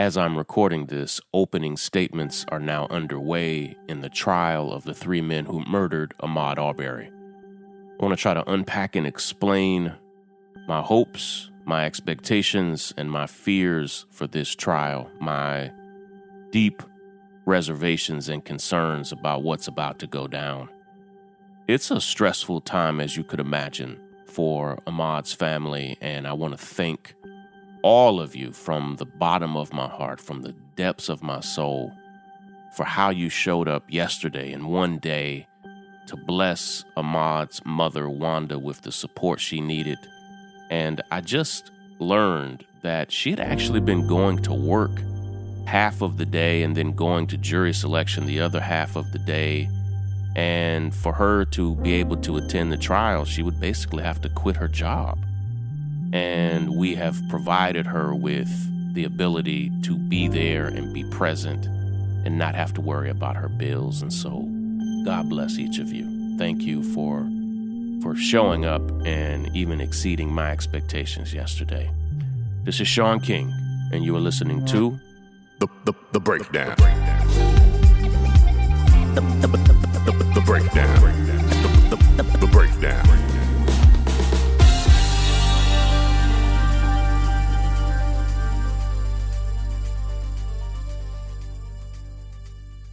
As I'm recording this, opening statements are now underway in the trial of the three men who murdered Ahmaud Arbery. I want to try to unpack and explain my hopes, my expectations, and my fears for this trial, my deep reservations and concerns about what's about to go down. It's a stressful time, as you could imagine, for Ahmaud's family, and I want to thank all of you from the bottom of my heart, from the depths of my soul, for how you showed up yesterday and one day to bless Ahmaud's mother, Wanda, with the support she needed. And I just learned that she had actually been going to work half of the day and then going to jury selection the other half of the day. And for her to be able to attend the trial, she would basically have to quit her job. And we have provided her with the ability to be there and be present and not have to worry about her bills. And so, God bless each of you. Thank you for for showing up and even exceeding my expectations yesterday. This is Shaun King, and you are listening to the the, the breakdown. The, the, the, the breakdown. The, the, the, the breakdown.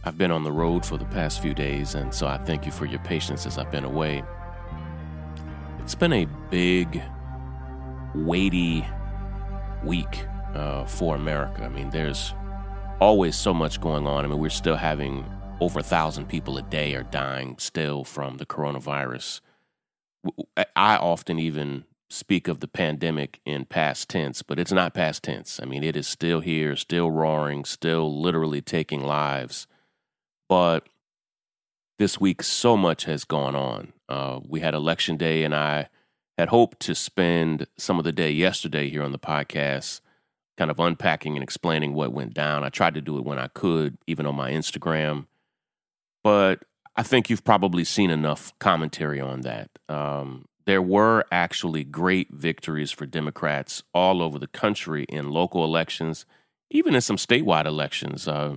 I've been on the road for the past few days, and so I thank you for your patience as I've been away. It's been a big, weighty week uh, for America. I mean, there's always so much going on. I mean, we're still having over a thousand people a day are dying still from the coronavirus. I often even speak of the pandemic in past tense, but it's not past tense. I mean, it is still here, still roaring, still literally taking lives. But this week, so much has gone on. Uh, we had election day, and I had hoped to spend some of the day yesterday here on the podcast kind of unpacking and explaining what went down. I tried to do it when I could, even on my Instagram. But I think you've probably seen enough commentary on that. Um, there were actually great victories for Democrats all over the country in local elections, even in some statewide elections. Uh,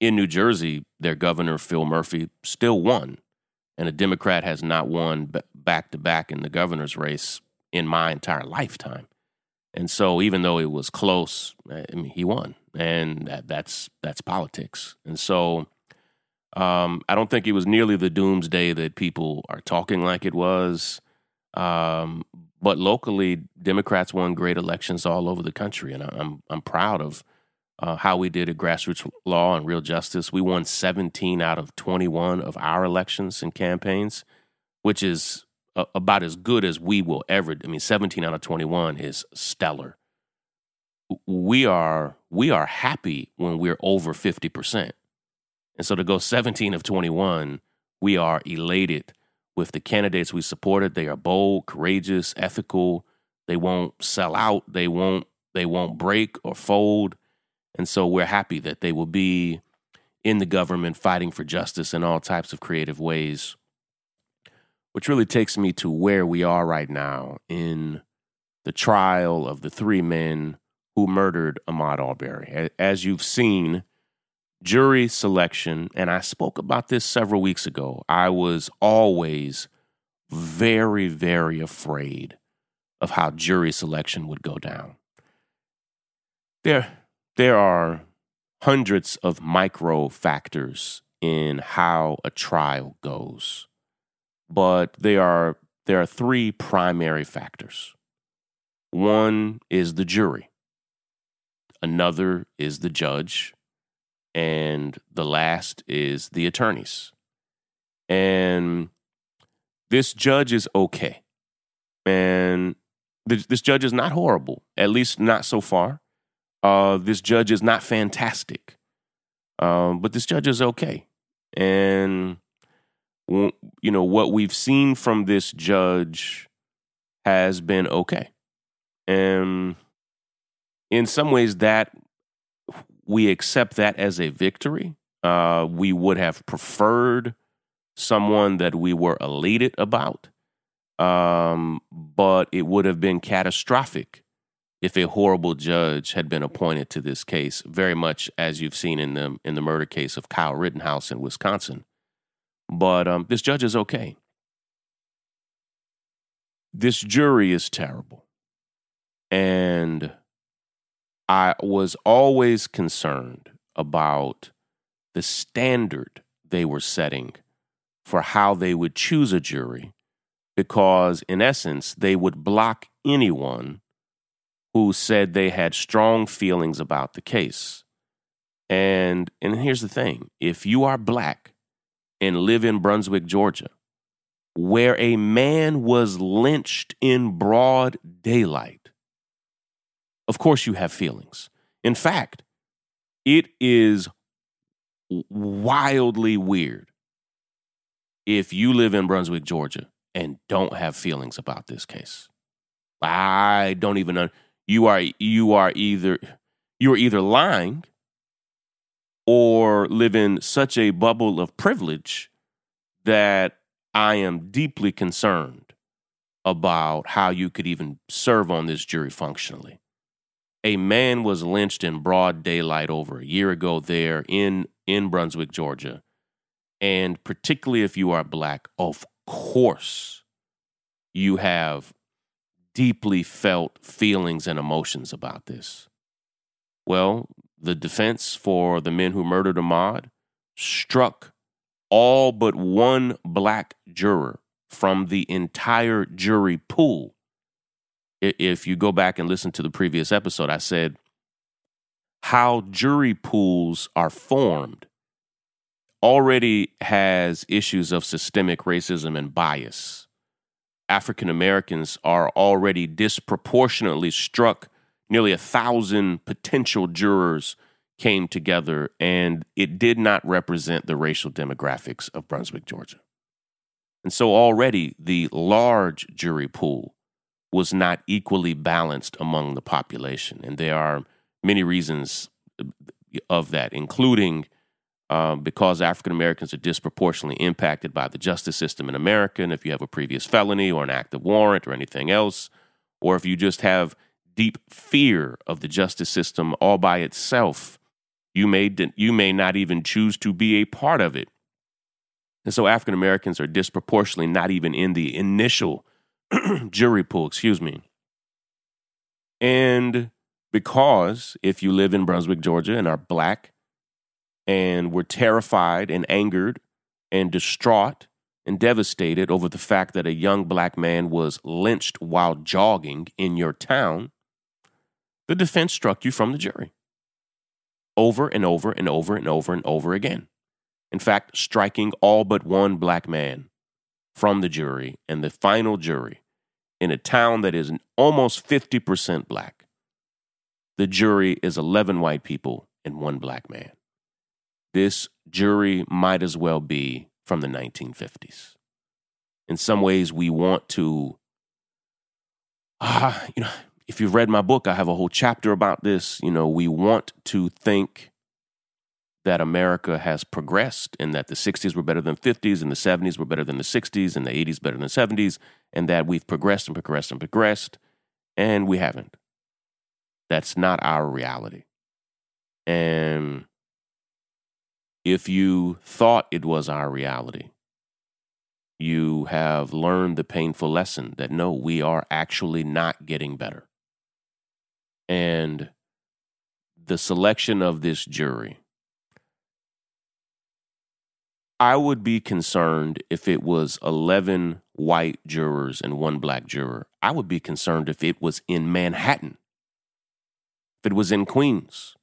in New Jersey, their governor, Phil Murphy, still won. And a Democrat has not won back to back in the governor's race in my entire lifetime. And so, even though it was close, I mean, he won, and that, that's that's politics. And so, um, I don't think it was nearly the doomsday that people are talking like it was. Um, but locally, Democrats won great elections all over the country, and I'm I'm proud of uh, how we did at grassroots law and real justice. We won 17 out of 21 of our elections and campaigns, which is about as good as we will ever. I mean, 17 out of 21 is stellar. We are we are happy when we're over 50%. And so to go 17 of 21, we are elated with the candidates we supported. They are bold, courageous, ethical. They won't sell out. They won't they won't break or fold. And so we're happy that they will be in the government fighting for justice in all types of creative ways which really takes me to where we are right now in the trial of the three men who murdered Ahmaud Arbery. As you've seen, jury selection, and I spoke about this several weeks ago, I was always very, very afraid of how jury selection would go down. There, there are hundreds of micro factors in how a trial goes but they are there are three primary factors. One is the jury. Another is the judge, and the last is the attorneys. And this judge is okay. And this judge is not horrible, at least not so far. Uh, this judge is not fantastic, um, but this judge is okay. And you know, what we've seen from this judge has been okay. And in some ways, that we accept that as a victory. Uh, we would have preferred someone that we were elated about, um, but it would have been catastrophic if a horrible judge had been appointed to this case, very much as you've seen in the in the murder case of Kyle Rittenhouse in Wisconsin. But um, this judge is okay. This jury is terrible, and I was always concerned about the standard they were setting for how they would choose a jury, because in essence, they would block anyone who said they had strong feelings about the case. And and here's the thing, if you are black and live in Brunswick, Georgia, where a man was lynched in broad daylight, of course you have feelings. In fact, it is wildly weird if you live in Brunswick, Georgia, and don't have feelings about this case. I don't even know. You are you are either you are either lying or live in such a bubble of privilege that I am deeply concerned about how you could even serve on this jury functionally. A man was lynched in broad daylight over a year ago there in in Brunswick, Georgia. And particularly if you are black, of course, you have deeply felt feelings and emotions about this. Well, the defense for the men who murdered Ahmaud struck all but one black juror from the entire jury pool. If you go back and listen to the previous episode, I said how jury pools are formed already has issues of systemic racism and bias. African Americans are already disproportionately struck. Nearly a thousand potential jurors came together, and it did not represent the racial demographics of Brunswick, Georgia. And so already the large jury pool was not equally balanced among the population. And there are many reasons of that, including um, because African Americans are disproportionately impacted by the justice system in America. And if you have a previous felony or an active warrant or anything else, or if you just have deep fear of the justice system all by itself, you may, you may not even choose to be a part of it. And so African Americans are disproportionately not even in the initial jury pool, excuse me. And because if you live in Brunswick, Georgia, and are black, and were terrified and angered and distraught and devastated over the fact that a young black man was lynched while jogging in your town, the defense struck you from the jury over and over and over and over and over again. In fact, striking all but one black man from the jury and the final jury in a town that is almost 50% black. The jury is 11 white people and one black man this jury might as well be from the 1950s. In some ways, we want to, ah, you know, if you've read my book, I have a whole chapter about this. You know, we want to think that America has progressed and that the 60s were better than 50s and the 70s were better than the 60s and the 80s better than the 70s and that we've progressed and progressed and progressed and we haven't. That's not our reality. And if you thought it was our reality, you have learned the painful lesson that no, we are actually not getting better. And the selection of this jury, I would be concerned if it was 11 white jurors and one black juror. I would be concerned if it was in Manhattan, if it was in Queens,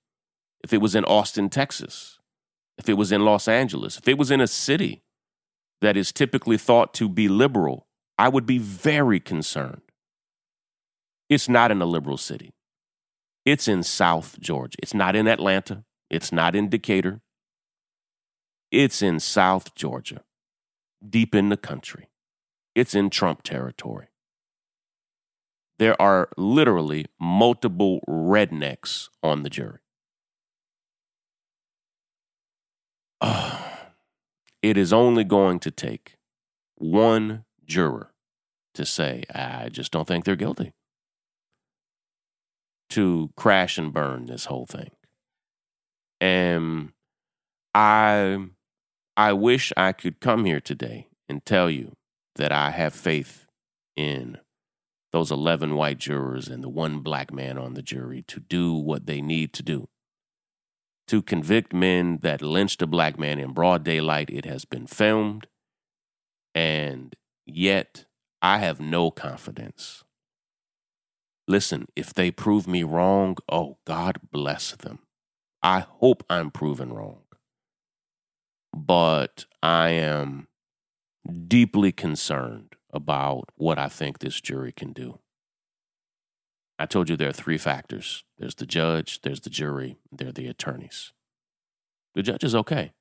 if it was in Austin, Texas, if it was in Los Angeles, if it was in a city that is typically thought to be liberal, I would be very concerned. It's not in a liberal city. It's in South Georgia. It's not in Atlanta. It's not in Decatur. It's in South Georgia, deep in the country. It's in Trump territory. There are literally multiple rednecks on the jury. it is only going to take one juror to say, I just don't think they're guilty. to crash and burn this whole thing. And I I wish I could come here today and tell you that I have faith in those 11 white jurors and the one black man on the jury to do what they need to do. To convict men that lynched a black man in broad daylight, it has been filmed. And yet, I have no confidence. Listen, if they prove me wrong, oh, God bless them. I hope I'm proven wrong. But I am deeply concerned about what I think this jury can do. I told you there are three factors there's the judge, there's the jury, there are the attorneys. The judge is okay.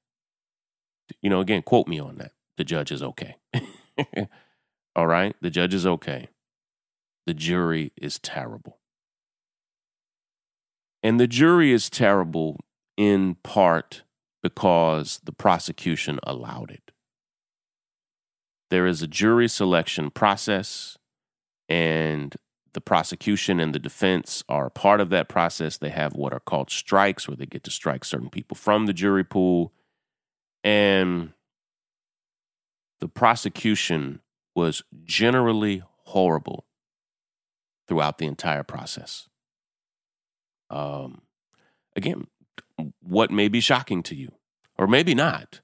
You know, again, quote me on that. The judge is okay. All right? The judge is okay. The jury is terrible. And the jury is terrible in part because the prosecution allowed it. There is a jury selection process, and the prosecution and the defense are part of that process. They have what are called strikes, where they get to strike certain people from the jury pool. And the prosecution was generally horrible throughout the entire process. Um, again, what may be shocking to you, or maybe not,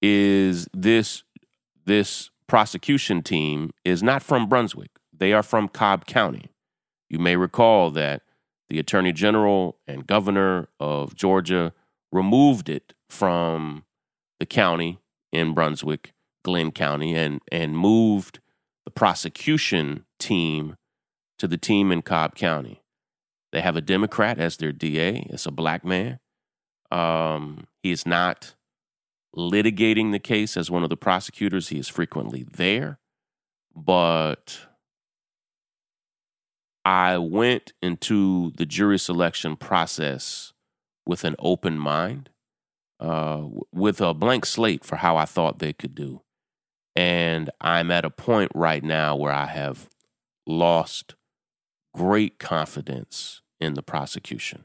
is this this prosecution team is not from Brunswick. They are from Cobb County. You may recall that the Attorney General and Governor of Georgia removed it from the county in Brunswick, Glynn County, and, and moved the prosecution team to the team in Cobb County. They have a Democrat as their DA. It's a black man. Um, he is not litigating the case as one of the prosecutors. He is frequently there. But I went into the jury selection process with an open mind, uh, with a blank slate for how I thought they could do. And I'm at a point right now where I have lost great confidence in the prosecution.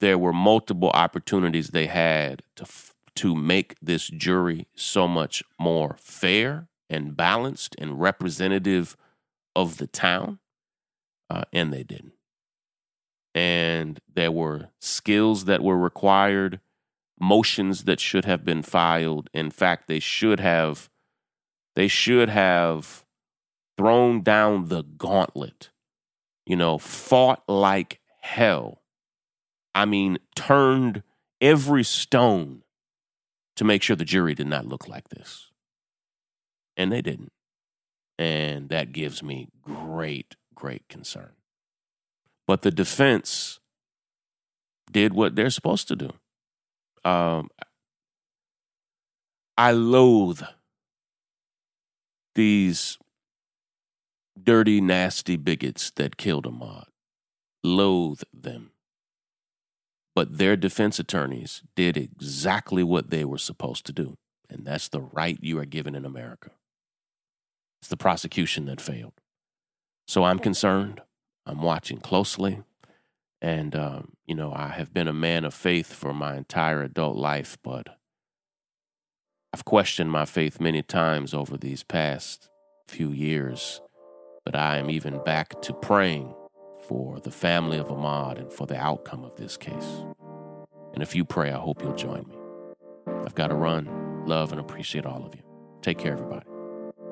There were multiple opportunities they had to to make this jury so much more fair and balanced and representative of the town, uh, and they didn't. And there were skills that were required, motions that should have been filed. In fact, they should have they should have thrown down the gauntlet, you know, fought like hell. I mean, turned every stone to make sure the jury did not look like this. And they didn't. And that gives me great, great concern. But the defense did what they're supposed to do. Um, I loathe these dirty, nasty bigots that killed Ahmaud. Loathe them. But their defense attorneys did exactly what they were supposed to do. And that's the right you are given in America. It's the prosecution that failed. So I'm concerned. I'm watching closely. And, um, you know, I have been a man of faith for my entire adult life, but I've questioned my faith many times over these past few years. But I am even back to praying for the family of Ahmaud and for the outcome of this case. And if you pray, I hope you'll join me. I've got to run. Love and appreciate all of you. Take care, everybody.